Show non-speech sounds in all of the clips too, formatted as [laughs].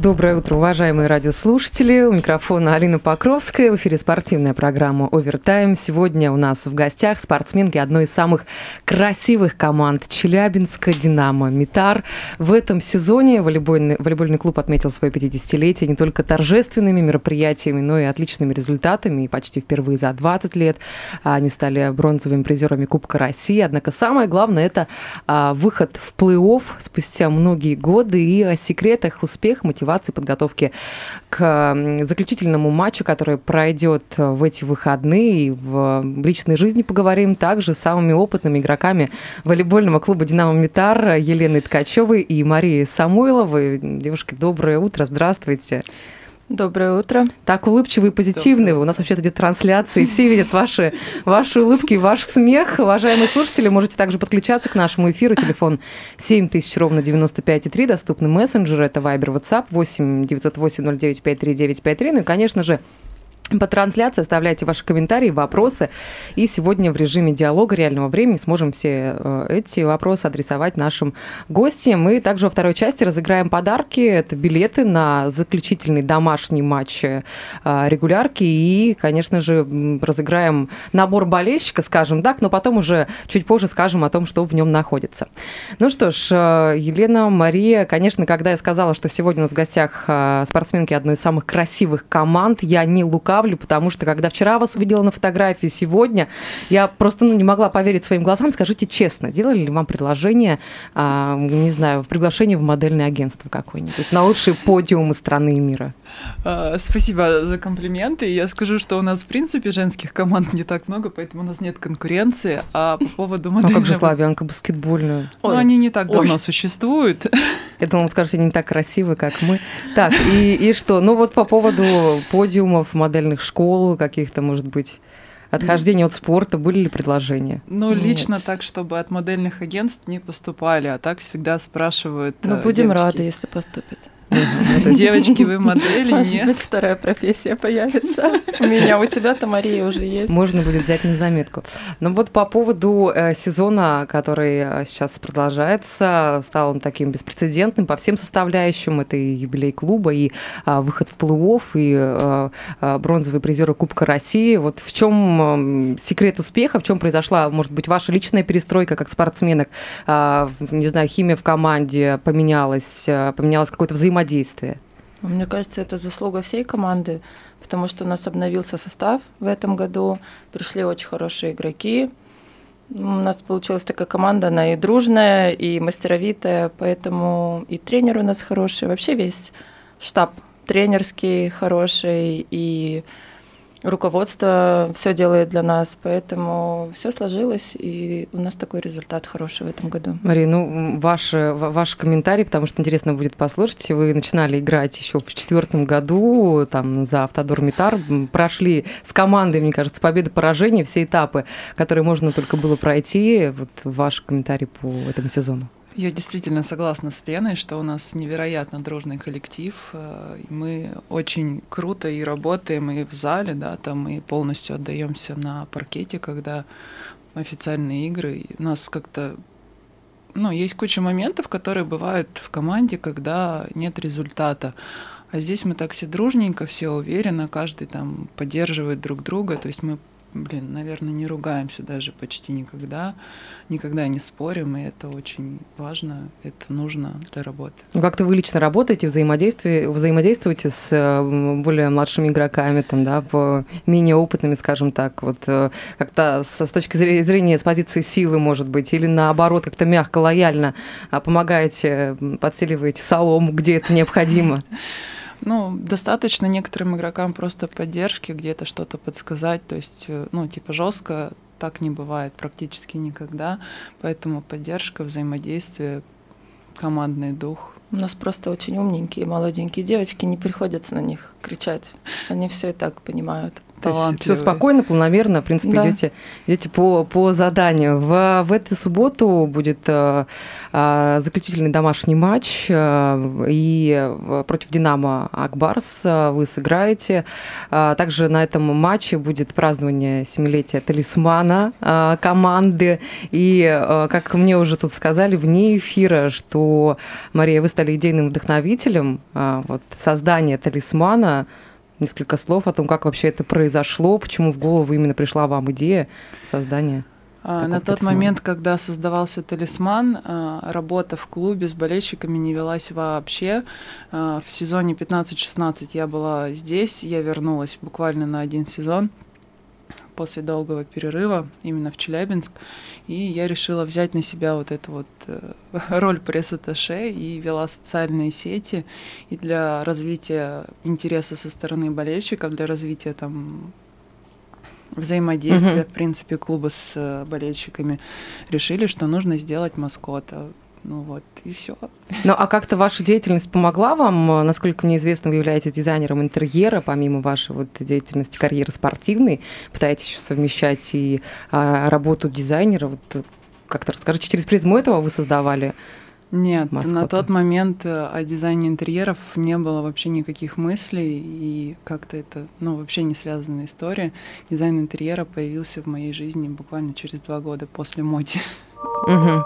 Доброе утро, уважаемые радиослушатели. У микрофона Алина Покровская. В эфире спортивная программа «Овертайм». Сегодня у нас в гостях спортсменки одной из самых красивых команд Челябинска «Динамо» «Митар». В этом сезоне волейбольный, волейбольный клуб отметил свое 50-летие не только торжественными мероприятиями, но и отличными результатами. И почти впервые за 20 лет они стали бронзовыми призерами Кубка России. Однако самое главное – это а, выход в плей-офф спустя многие годы и о секретах успеха, мотивации мотивации, подготовки к заключительному матчу, который пройдет в эти выходные. И в личной жизни поговорим также с самыми опытными игроками волейбольного клуба «Динамо Митар» Еленой Ткачевой и Марией Самойловой. Девушки, доброе утро, здравствуйте. Доброе утро. Так улыбчивый и позитивный. У нас вообще-то идет трансляция, и все видят ваши, ваши улыбки ваш смех. Уважаемые слушатели, можете также подключаться к нашему эфиру. Телефон 7000 ровно 95,3. Доступны мессенджеры. Это Viber, WhatsApp 8 908 09 53 953. Ну и, конечно же, по трансляции оставляйте ваши комментарии, вопросы. И сегодня в режиме диалога реального времени сможем все э, эти вопросы адресовать нашим гостям. Мы также во второй части разыграем подарки. Это билеты на заключительный домашний матч э, регулярки. И, конечно же, разыграем набор болельщика, скажем так, но потом уже чуть позже скажем о том, что в нем находится. Ну что ж, э, Елена, Мария, конечно, когда я сказала, что сегодня у нас в гостях спортсменки одной из самых красивых команд, я не лука лукавлю, потому что когда вчера вас увидела на фотографии, сегодня я просто ну, не могла поверить своим глазам. Скажите честно, делали ли вам предложение, а, не знаю, приглашение в модельное агентство какое-нибудь, на лучшие подиумы страны и мира? А, спасибо за комплименты. Я скажу, что у нас, в принципе, женских команд не так много, поэтому у нас нет конкуренции. А по [laughs] поводу модельного... Ну, как же славянка баскетбольную? Ну, они не так давно Ой. существуют. Я думала, скажете, они не так красивы, как мы. Так, и, и что? Ну, вот по поводу подиумов, модельных школ каких-то, может быть, отхождения от спорта, были ли предложения? Ну, лично Нет. так, чтобы от модельных агентств не поступали, а так всегда спрашивают. Ну, э, будем девочки. рады, если поступят. Ну, Девочки, вы [laughs] модели, Может быть, вторая профессия появится. У меня, у тебя-то, Мария, уже есть. Можно будет взять на заметку. Но вот по поводу э, сезона, который э, сейчас продолжается, стал он таким беспрецедентным по всем составляющим. Это и юбилей клуба, и а, выход в плей-офф, и а, бронзовые призеры Кубка России. Вот в чем секрет успеха, в чем произошла, может быть, ваша личная перестройка как спортсменок? А, не знаю, химия в команде поменялась, поменялось какое-то взаимодействие взаимодействие? Мне кажется, это заслуга всей команды, потому что у нас обновился состав в этом году, пришли очень хорошие игроки. У нас получилась такая команда, она и дружная, и мастеровитая, поэтому и тренер у нас хороший, вообще весь штаб тренерский хороший, и руководство все делает для нас, поэтому все сложилось, и у нас такой результат хороший в этом году. Мария, ну, ваш, ваш комментарий, потому что интересно будет послушать. Вы начинали играть еще в четвертом году, там, за Автодор Митар, прошли с командой, мне кажется, победа, поражение, все этапы, которые можно только было пройти. Вот ваш комментарий по этому сезону. Я действительно согласна с Леной, что у нас невероятно дружный коллектив. Э, мы очень круто и работаем и в зале, да, там мы полностью отдаемся на паркете, когда официальные игры. У нас как-то ну, есть куча моментов, которые бывают в команде, когда нет результата. А здесь мы так все дружненько, все уверенно, каждый там поддерживает друг друга. То есть мы блин, наверное, не ругаемся даже почти никогда, никогда не спорим, и это очень важно, это нужно для работы. Ну, как-то вы лично работаете, взаимодействуете, взаимодействуете с э, более младшими игроками, там, да, по менее опытными, скажем так, вот э, как-то с, с точки зрения, с позиции силы, может быть, или наоборот, как-то мягко, лояльно а, помогаете, подсиливаете солому, где это необходимо? [laughs] Ну, достаточно некоторым игрокам просто поддержки, где-то что-то подсказать. То есть, э, ну, типа жестко так не бывает практически никогда. Поэтому поддержка, взаимодействие, командный дух. У нас просто очень умненькие, молоденькие девочки, не приходится на них кричать. Они все и так понимают. Талантливый. все спокойно, планомерно, в принципе, Да. идете, идете по, по заданию. В, в эту субботу будет э, э, заключительный домашний матч, э, и против Динамо Акбарс вы сыграете. А Также на этом матче будет празднование семилетия талисмана э, команды. И, э, как мне уже тут сказали вне эфира, что, Мария, вы стали идейным вдохновителем э, вот, создания талисмана. Несколько слов о том, как вообще это произошло, почему в голову именно пришла вам идея создания. А, На тот талисмана. момент, когда создавался талисман, а, работа в клубе с болельщиками не велась вообще. А, В сезоне 15-16 я была здесь, я вернулась буквально на один сезон после долгого перерыва именно в Челябинск, и я решила взять на себя вот эту вот э, [laughs] роль пресс-атташе и вела социальные сети и для развития интереса со стороны болельщиков, для развития там взаимодействия, Мгм. в принципе, клуба с болельщиками, решили, что нужно сделать маскота. Ну вот, и все. Ну, а как-то ваша деятельность помогла вам? Насколько мне известно, вы являетесь дизайнером интерьера, помимо вашей вот деятельности, карьеры спортивной. Пытаетесь еще совмещать и а, работу дизайнера. Вот э, как-то расскажите, через призму этого вы создавали? Нет, на Маскота. тот момент э, о дизайне интерьеров не было вообще никаких мыслей, и как-то это, ну, вообще не связанная история. Дизайн интерьера появился в моей жизни буквально через два года после моти. Мгм.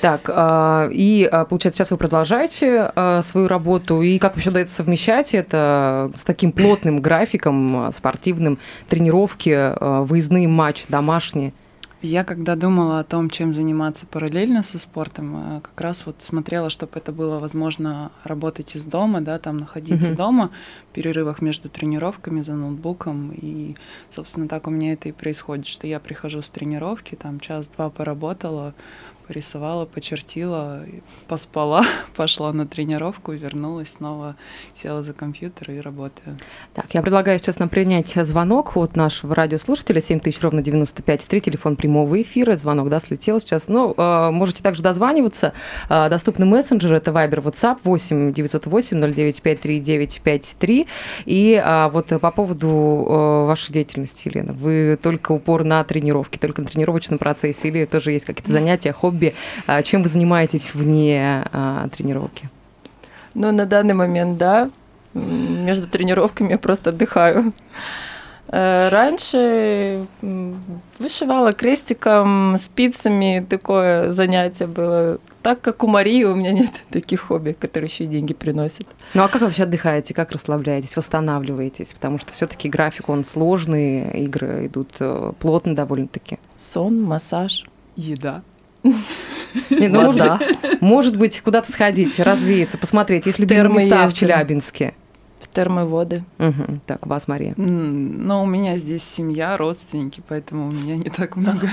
Так, а, и а, получается, сейчас вы продолжаете а, свою работу, и как вообще удается совмещать это с таким плотным графиком спортивным, тренировки, выездные матчи, домашние? Я когда думала о том, чем заниматься параллельно со спортом, э, как раз вот смотрела, чтобы это было возможно работать из дома, да, там находиться Мгм. дома, в перерывах между тренировками за ноутбуком. И, собственно, так у меня это и происходит, что я прихожу с тренировки, там час-два поработала, порисовала, почертила, поспала, [laughs] пошла на тренировку, вернулась снова, села за компьютер и работаю. Так, я предлагаю сейчас нам принять звонок от нашего радиослушателя 7000 ровно 95,3, телефон прямого эфира. Звонок, да, слетел сейчас. Ну, э, можете также дозваниваться. Э, доступны мессенджеры, это Viber, WhatsApp 8 908 0953 953. И э, вот по поводу э, вашей деятельности, Елена, вы только упор на тренировки, только на тренировочном процессе или тоже есть какие-то занятия, хобби? Э, чем вы занимаетесь вне э, тренировки? Ну, на данный момент, да. Между тренировками я просто отдыхаю. Э, Раньше вышивала крестиком, спицами, такое занятие было. Так как у Марии у меня нет [laughs] таких хобби, которые еще и деньги приносят. Ну а как вы вообще отдыхаете, как расслабляетесь, восстанавливаетесь? Потому что все-таки график, он сложный, игры идут э, плотно довольно-таки. Сон, массаж. Еда. Не, ну, может, Вода. быть, может быть, куда-то сходить, развеяться, посмотреть, если любимые термо места в. Челябинске. В термоводы. Мгм. Так, вас, Мария. Но у меня здесь семья, родственники, поэтому у меня не так много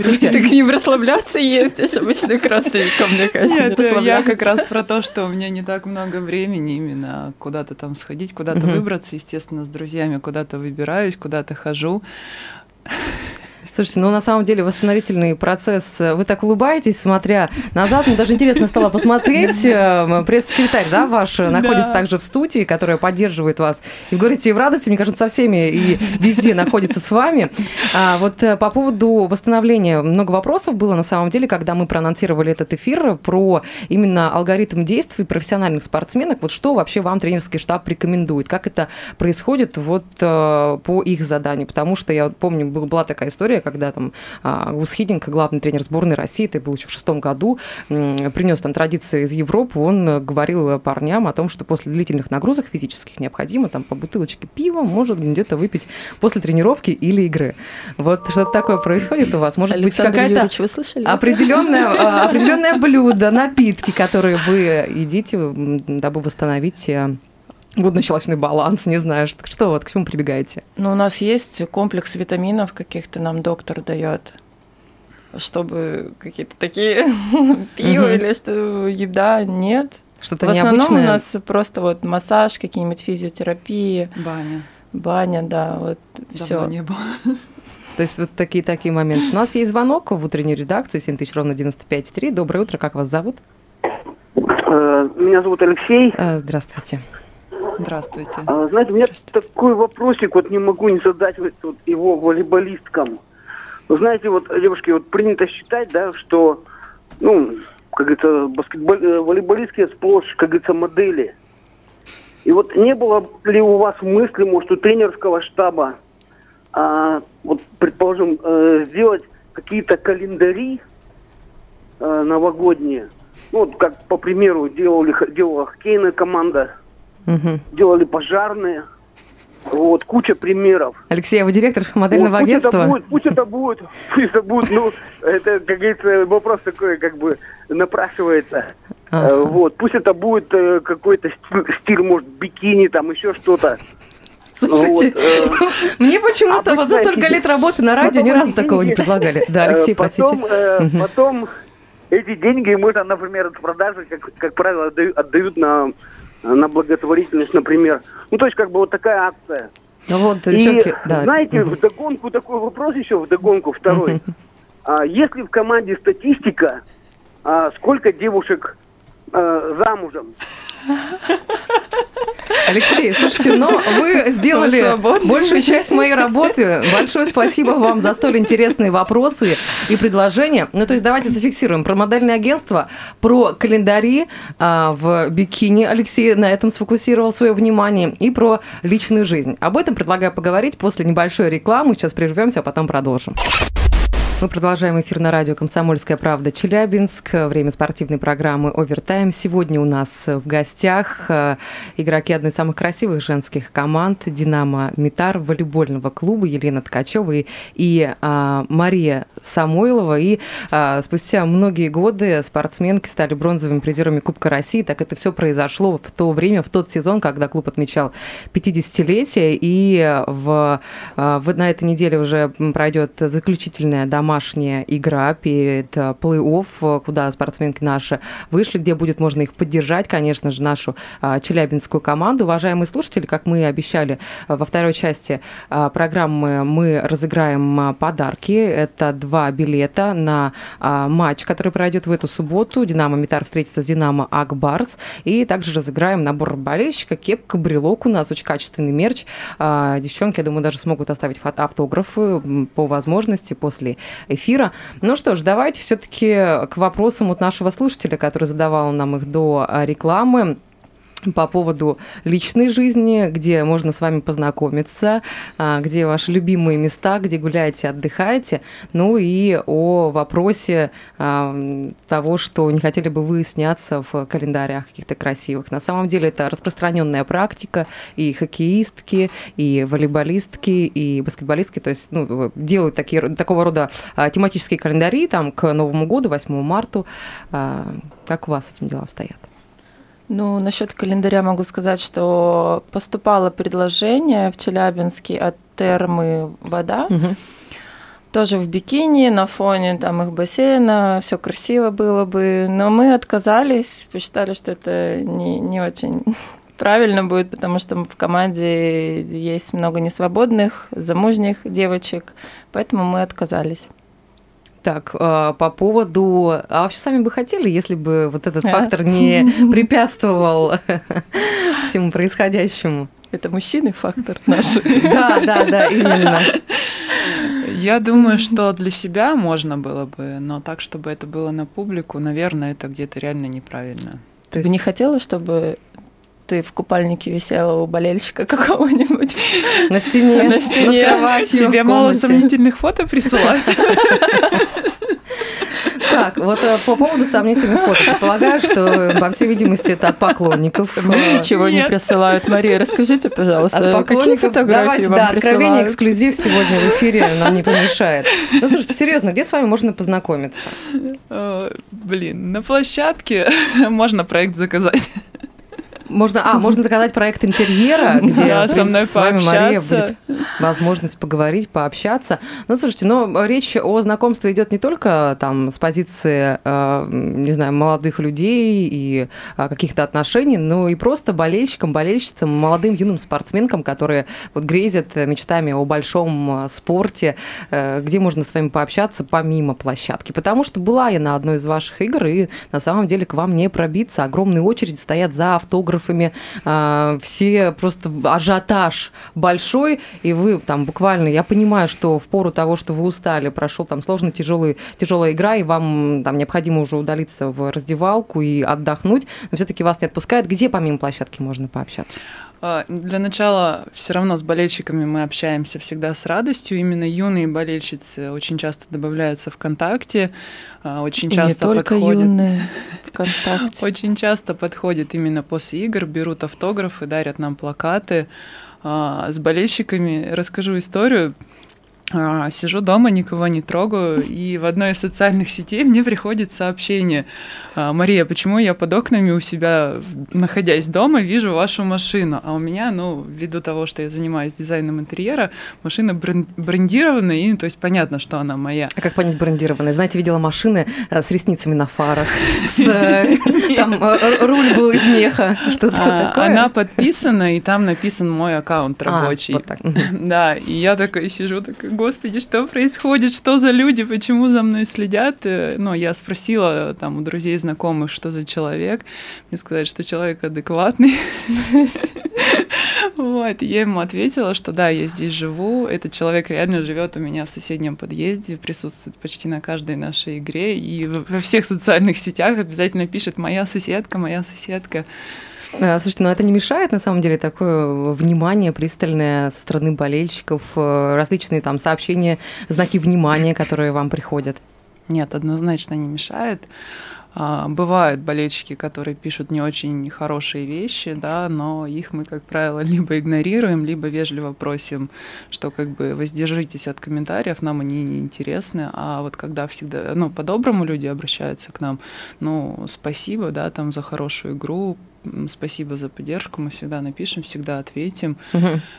Слушайте, Ты к ним расслабляться ездишь, обычно к родственникам, мне кажется, не Нет, я как раз про то, что у меня не так много времени именно куда-то там сходить, куда-то выбраться, естественно, с друзьями куда-то выбираюсь, куда-то хожу. Слушайте, ну на самом деле восстановительный процесс, э, вы так улыбаетесь, смотря назад, мне даже интересно стало посмотреть, э, пресс-секретарь, да, ваш э, находится также в студии, которая поддерживает вас, и в говорите и в радости, мне кажется, со всеми и везде находится с вами. А вот по поводу восстановления много вопросов было на самом деле, когда мы проанонсировали этот эфир про именно алгоритм действий профессиональных спортсменок, вот что вообще вам тренерский штаб рекомендует, как это происходит вот по их заданию, потому что я помню, был- была такая история, когда там а, Гус Хидинг, главный тренер сборной России, это был еще в шестом году, принес там традицию из Европы, он говорил парням о том, что после длительных нагрузок физических необходимо там по бутылочке пива, может где-то выпить после тренировки или игры. Вот что-то такое происходит у вас? Может быть, Александр какая-то Юрьевич, вы слышали? определенное, [laughs] а, определенное блюдо, напитки, которые вы едите, дабы восстановить водно-щелочной баланс, не знаю, что, что вот, к чему прибегаете? Ну, у нас есть комплекс витаминов каких-то нам доктор дает, чтобы какие-то такие [laughs] пиво или что еда нет. Что-то В основном необычное? у нас просто вот массаж, какие-нибудь физиотерапии, Баня. баня, да, вот Давно все. не было. [laughs] То есть вот такие такие моменты. У нас есть звонок в утреннюю редакцию 7000 ровно 95,3. Доброе утро, как вас зовут? Э, Меня зовут Алексей. Э, Здравствуйте. Здравствуйте. А, знаете, у меня такой вопросик, вот не могу не задать вот, вот его волейболисткам. Вы знаете, вот, девушки, вот принято считать, да, что, ну, как говорится, баскетбол, э, волейболистки сплошь, как говорится, модели. И вот не было ли у вас мысли, может, у тренерского штаба, а, вот, предположим, э, сделать какие-то календари э, новогодние? Ну, вот как, по примеру, делали, делала хоккейная команда, Мгм. делали пожарные. Вот, куча примеров. Алексей, а вы директор модельного Вот, пусть агентства? Это будет, пусть это будет, [laughs] пусть это будет, ну, это, как говорится, вопрос такой, как бы, напрашивается. Ага. Э, Вот, пусть это будет э, какой-то стиль, стиль, может, бикини, там, еще что-то. Слушайте, Вот, э, [laughs] мне почему-то вот за столько лет работы на радио ни разу такого не предлагали. Да, э, Алексей, потом, простите. э. Потом эти деньги можно, например, от продажи, как, как правило, отдаю- отдают на, на благотворительность, например. Ну, то есть, как бы вот такая акция. Ну вот, И, девчонки, да. знаете, Мгм. вдогонку такой вопрос еще, вдогонку второй. Мгм. А, если в команде статистика, а, сколько девушек а, замужем? Алексей, слушайте, но вы сделали большую часть моей работы. Большое спасибо вам за столь интересные вопросы и предложения. Ну, то есть давайте зафиксируем про модельное агентство, про календари а, в бикини. Алексей на этом сфокусировал свое внимание. И про личную жизнь. Об этом предлагаю поговорить после небольшой рекламы. Сейчас прервемся, а потом продолжим. Мы продолжаем эфир на радио «Комсомольская правда» Челябинск. Время спортивной программы «Овертайм». Сегодня у нас в гостях э, игроки одной из самых красивых женских команд «Динамо Митар» волейбольного клуба Елена Ткачева и, и а, Мария Самойлова. И а, спустя многие годы спортсменки стали бронзовыми призерами Кубка России. Так это все произошло в то время, в тот сезон, когда клуб отмечал 50-летие. И в, а, в- на этой неделе уже пройдет заключительная домашняя игра перед а, плей-офф, а, куда спортсменки наши вышли, где будет можно их поддержать, конечно же, нашу а, челябинскую команду. Уважаемые слушатели, как мы и обещали а, во второй части программы, мы разыграем подарки. Это два билета на матч, который пройдет в эту субботу. Динамо Митар встретится с Динамо Акбарс. И также разыграем набор болельщика, кепка, брелок у нас, очень качественный мерч. А, Девчонки, я думаю, даже смогут оставить автографы по возможности после эфира. Ну что ж, давайте все-таки к вопросам от нашего слушателя, который задавал нам их до а, рекламы по поводу личной жизни, где можно с вами познакомиться, а, где ваши любимые места, где гуляете, отдыхаете, ну и о вопросе а, того, что не хотели бы вы сняться в календарях каких-то красивых. На самом деле это распространенная практика, и хоккеистки, и волейболистки, и баскетболистки, то есть ну, делают такие, такого рода а, тематические календари там, к Новому году, 8 марта. Как у вас с этим дела обстоят? Ну, насчет календаря могу сказать, что поступало предложение в Челябинске от термы «Вода», Мгм. тоже в бикини, на фоне там их бассейна, все красиво было бы, но мы отказались, посчитали, что это не, не очень [laughs] правильно будет, потому что в команде есть много несвободных, замужних девочек, поэтому мы отказались. Так, э, по поводу... А вообще сами бы хотели, если бы вот этот А? фактор не [laughs] препятствовал [laughs] всему происходящему? Это мужчины фактор наш. [laughs] Да, да, да, именно. Я думаю, что для себя можно было бы, но так, чтобы это было на публику, наверное, это где-то реально неправильно. То Ты есть- бы не хотела, чтобы ты в купальнике висела у болельщика [laughs] какого-нибудь? На стене, На стене. Тебе мало сомнительных фото присылают? Так, вот э, по поводу сомнительных фото. Предполагаю, что, по всей видимости, это от поклонников. Мне ничего не Нет. присылают. Мария, расскажите, пожалуйста, От какие поклонников. фотографии Давайте, вам да, откровение, присылают? эксклюзив сегодня в эфире нам не помешает. Ну, слушайте, серьезно, где с вами можно познакомиться? Э, Блин, на площадке [laughs] можно проект заказать. Можно, а, можно заказать проект интерьера, [laughs] где Да, в со мной принципе, с вами Мария будет возможность поговорить, пообщаться. Ну, слушайте, но речь о знакомстве идет не только там с позиции, э, не знаю, молодых людей и а, каких-то отношений, но и просто болельщикам, болельщицам, молодым юным спортсменкам, которые вот грезят мечтами о большом э, спорте, э, где можно с вами пообщаться помимо площадки. Потому что была я на одной из ваших игр, и на самом деле к вам не пробиться. Огромные очереди стоят за автографами автографами, а, все просто ажиотаж большой, и вы там буквально, я понимаю, что в пору того, что вы устали, прошел там сложный, тяжелый, тяжелая игра, и вам там необходимо уже удалиться в раздевалку и отдохнуть, но все-таки вас не отпускают. Где помимо площадки можно пообщаться? А, Для начала все равно с болельщиками мы общаемся всегда с радостью. Именно юные болельщицы очень часто добавляются ВКонтакте, а, очень И часто не только подходят. юные ВКонтакте. [laughs] Очень часто подходят именно после игр, берут автографы, дарят нам плакаты. А, С болельщиками расскажу историю. А, Сижу дома, никого не трогаю, и в одной из социальных сетей мне приходит сообщение. а, Мария, почему я под окнами у себя, находясь дома, вижу вашу машину? А у меня, ну, ввиду того, что я занимаюсь дизайном интерьера, машина брен- брендированная, и то есть понятно, что она моя. А как понять брендированные? Знаете, видела машины э, с ресницами на фарах, с, э, [laughs] там э, руль был из меха, [laughs] что-то А, такое. Она подписана, и там написан мой аккаунт А, рабочий. [laughs] Да, и я такая сижу, такая, господи, что происходит, что за люди, почему за мной следят? Э, Ну, я спросила там у друзей, знакомых, что за человек. Мне сказали, что человек адекватный. Вот, я ему ответила, что да, я здесь живу, этот человек реально живет у меня в соседнем подъезде, присутствует почти на каждой нашей игре, и во всех социальных сетях обязательно пишет «моя соседка, моя соседка». А, Слушайте, но это не мешает, на самом деле, такое внимание пристальное со стороны болельщиков, э, различные там сообщения, знаки внимания, которые вам приходят? Нет, однозначно не мешает. А, Бывают болельщики, которые пишут не очень хорошие вещи, да, но их мы, как правило, [laughs] либо игнорируем, либо вежливо просим, что как бы воздержитесь от комментариев, нам они не интересны. А вот когда всегда, ну, по-доброму люди обращаются к нам, ну, спасибо, да, там за хорошую игру, спасибо за поддержку, мы всегда напишем, всегда ответим.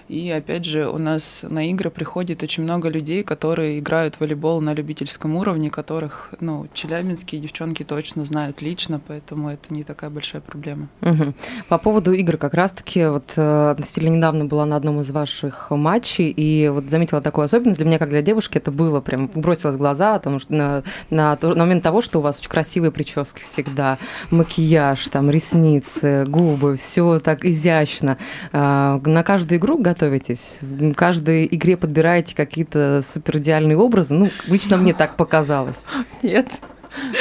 И опять же, у нас на игры приходит очень много людей, которые играют в волейбол на любительском уровне, которых, ну, челябинские девчонки точно знают лично, поэтому это не такая большая проблема. По поводу игр как раз-таки, вот э, относительно недавно была на одном из ваших матчей, и вот заметила такую особенность, для меня, как для девушки, это было прям, бросилось в глаза, потому что на, на, на момент того, что у вас очень красивые прически всегда, макияж, там, ресницы, губы, все так изящно. А, На каждую игру готовитесь? В каждой игре подбираете какие-то супер идеальные образы? Ну, лично мне так показалось. Нет.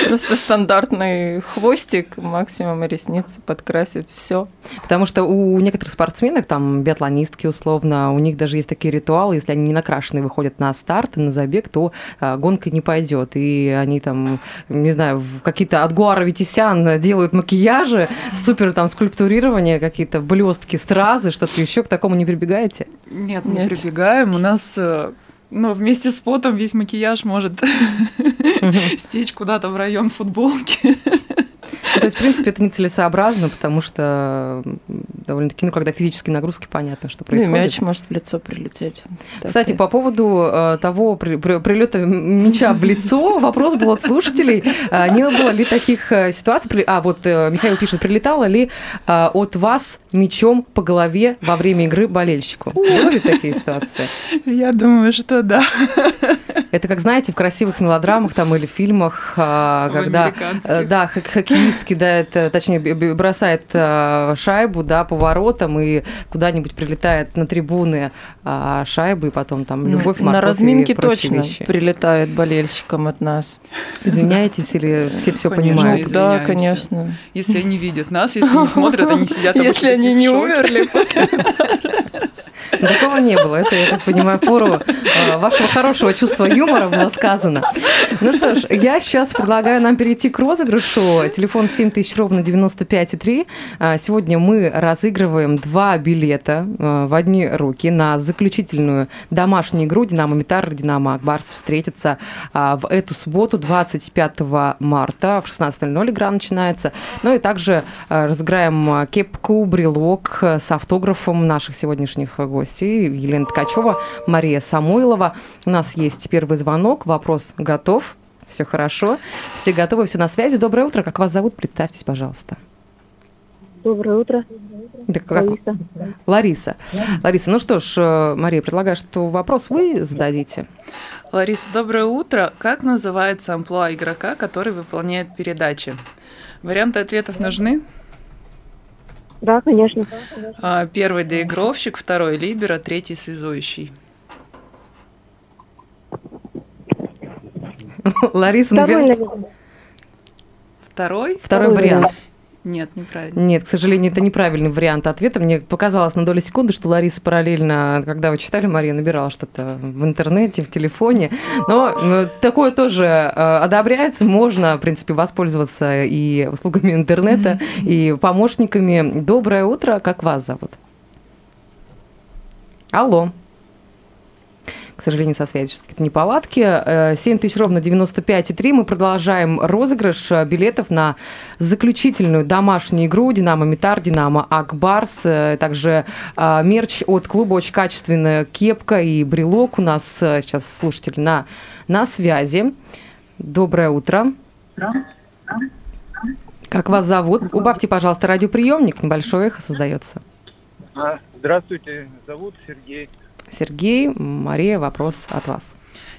Просто стандартный хвостик, максимум ресницы подкрасить, все. Потому что у некоторых спортсменок, там, биатлонистки условно, у них даже есть такие ритуалы, если они не накрашенные выходят на старт и на забег, то а, гонка не пойдет. И они там, не знаю, в какие-то от Гуара Витисян делают макияжи, супер там скульптурирование, какие-то блестки, стразы, что-то еще к такому не прибегаете? Нет, не прибегаем. У нас э, ну, вместе с потом весь макияж может [laughs] стечь куда-то в район футболки. Ну, То есть, в принципе, это нецелесообразно, потому что довольно-таки, ну, когда физические нагрузки, понятно, что Ну, происходит. мяч может в лицо прилететь. Кстати, по поводу э, того при- при- прилета мяча в лицо, вопрос был от слушателей. А, Не было ли таких э, ситуаций? А, вот э, Михаил пишет, прилетало ли э, от вас мячом по голове во время игры болельщику? Были ли такие ситуации? Я думаю, что да. Это, как знаете, в красивых мелодрамах там или фильмах, когда э, да, хок- хоккеист кидает, э, точнее, бросает э, шайбу, да, по воротам и куда-нибудь прилетает на трибуны а, шайбы, и потом там любовь, На морковь и разминке точно вещи. прилетает болельщикам от нас. Извиняетесь или все все Конечно, понимают? Ну, да, конечно. Если они видят нас, если не смотрят, они сидят [laughs] Если они не умерли после [laughs] такого не было. Это, я так понимаю, пору э, вашего хорошего чувства юмора было сказано. Ну что ж, я сейчас предлагаю нам перейти к розыгрышу. Телефон 7000 ровно 95,3. А, Сегодня мы разыгрываем два билета э, в одни руки на заключительную домашнюю игру «Динамо Митар» «Динамо Акбарс» встретится а, в эту субботу, 25 марта. В 16.00 игра начинается. Ну и также разыграем кепку, брелок с автографом наших сегодняшних э, гостей. Елена Ткачева, Мария Самойлова. У нас есть первый звонок. Вопрос готов. Все хорошо. Все готовы, все на связи. Доброе утро. Как вас зовут? Представьтесь, пожалуйста. Доброе утро, Да, как- Лариса. Лариса. Лариса, ну что ж, э, Мария, предлагаю, что вопрос вы зададите. Лариса, доброе утро. Как называется амплуа игрока, который выполняет передачи? Варианты ответов нужны? Да, конечно. А, Первый доигровщик, второй либера, третий связующий. Лариса, Второй, наверное. Второй? второй Второй вариант. вариант. Нет, неправильно. Нет, к сожалению, это неправильный вариант ответа. Мне показалось на долю секунды, что Лариса параллельно, когда вы читали, Мария набирала что-то в интернете, в телефоне. Но э, такое тоже э, одобряется. Можно, в принципе, воспользоваться и услугами интернета, и помощниками. Доброе утро. Как вас зовут? Алло. К сожалению, со связью какие-то неполадки. Э, 7 тысяч ровно 95,3. Мы продолжаем розыгрыш э, билетов на заключительную домашнюю игру «Динамо Митар», «Динамо Акбарс». Э, Также э, мерч от клуба очень качественная кепка и брелок. У нас э, сейчас слушатель на, на связи. Доброе утро. Как вас зовут? Убавьте, пожалуйста, радиоприемник. Небольшое эхо создается. А, Здравствуйте, зовут Сергей. Сергей, Мария, вопрос от вас.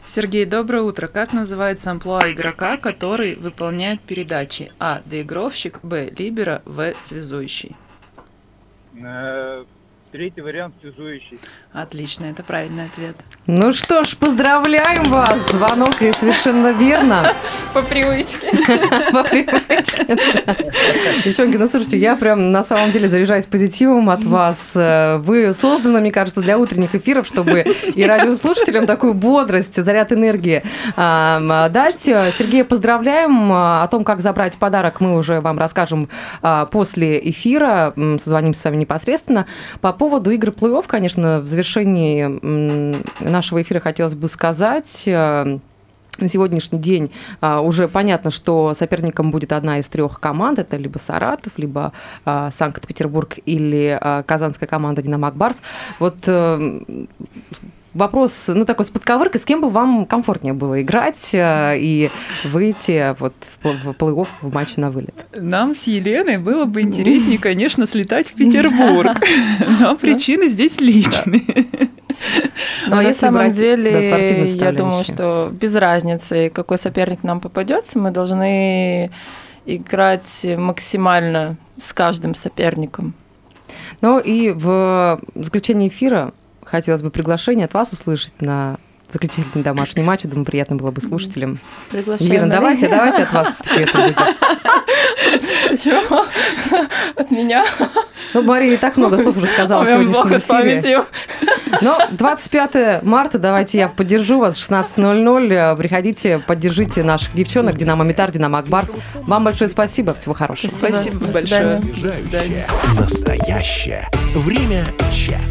Сергей, доброе утро. Как называется амплуа игрока, который выполняет передачи? А. Доигровщик, Б. Либера, В. Связующий. Третий вариант связующий. Отлично, это правильный ответ. Ну что ж, поздравляем вас! Звонок и совершенно верно. [laughs] По привычке. [laughs] По привычке. Девчонки, ну слушайте, я прям на самом деле заряжаюсь позитивом от вас. Вы созданы, мне кажется, для утренних эфиров, чтобы и радиослушателям такую бодрость, заряд энергии а, дать. Сергей, поздравляем. О том, как забрать подарок, мы уже вам расскажем а, после эфира. Созвонимся с вами непосредственно. По поводу игры плей-офф, конечно, в завершении нашего эфира хотелось бы сказать... э, на сегодняшний день а, уже понятно, что соперником будет одна из трех команд. Это либо Саратов, либо а, Санкт-Петербург или а, казанская команда «Динамо Акбарс». Вот э, вопрос, ну, такой с подковыркой, с кем бы вам комфортнее было играть э, и выйти вот в, пл- в плей-офф в матче на вылет? Нам с Еленой было бы интереснее, конечно, слетать в Петербург. [laughs] Но причины здесь личные. [laughs] Ну, Но на если самом деле, я думаю, что без разницы, какой соперник нам попадется, мы должны играть максимально с каждым соперником. Ну и в заключении эфира хотелось бы приглашение от вас услышать на заключительный домашний матч. Думаю, приятно было бы слушателям. Приглашаем Елена, на- давайте, давайте от вас. [laughs] Чего? От меня? Ну, Мария и так много слов уже сказала сегодняшнем плохо с памятью. Но 25 марта, давайте я поддержу вас, 16.00. Приходите, поддержите наших девчонок, Динамо Митар, Динамо Акбарс. Вам большое спасибо, всего хорошего. Спасибо. Спасибо большое. Настоящее время чат.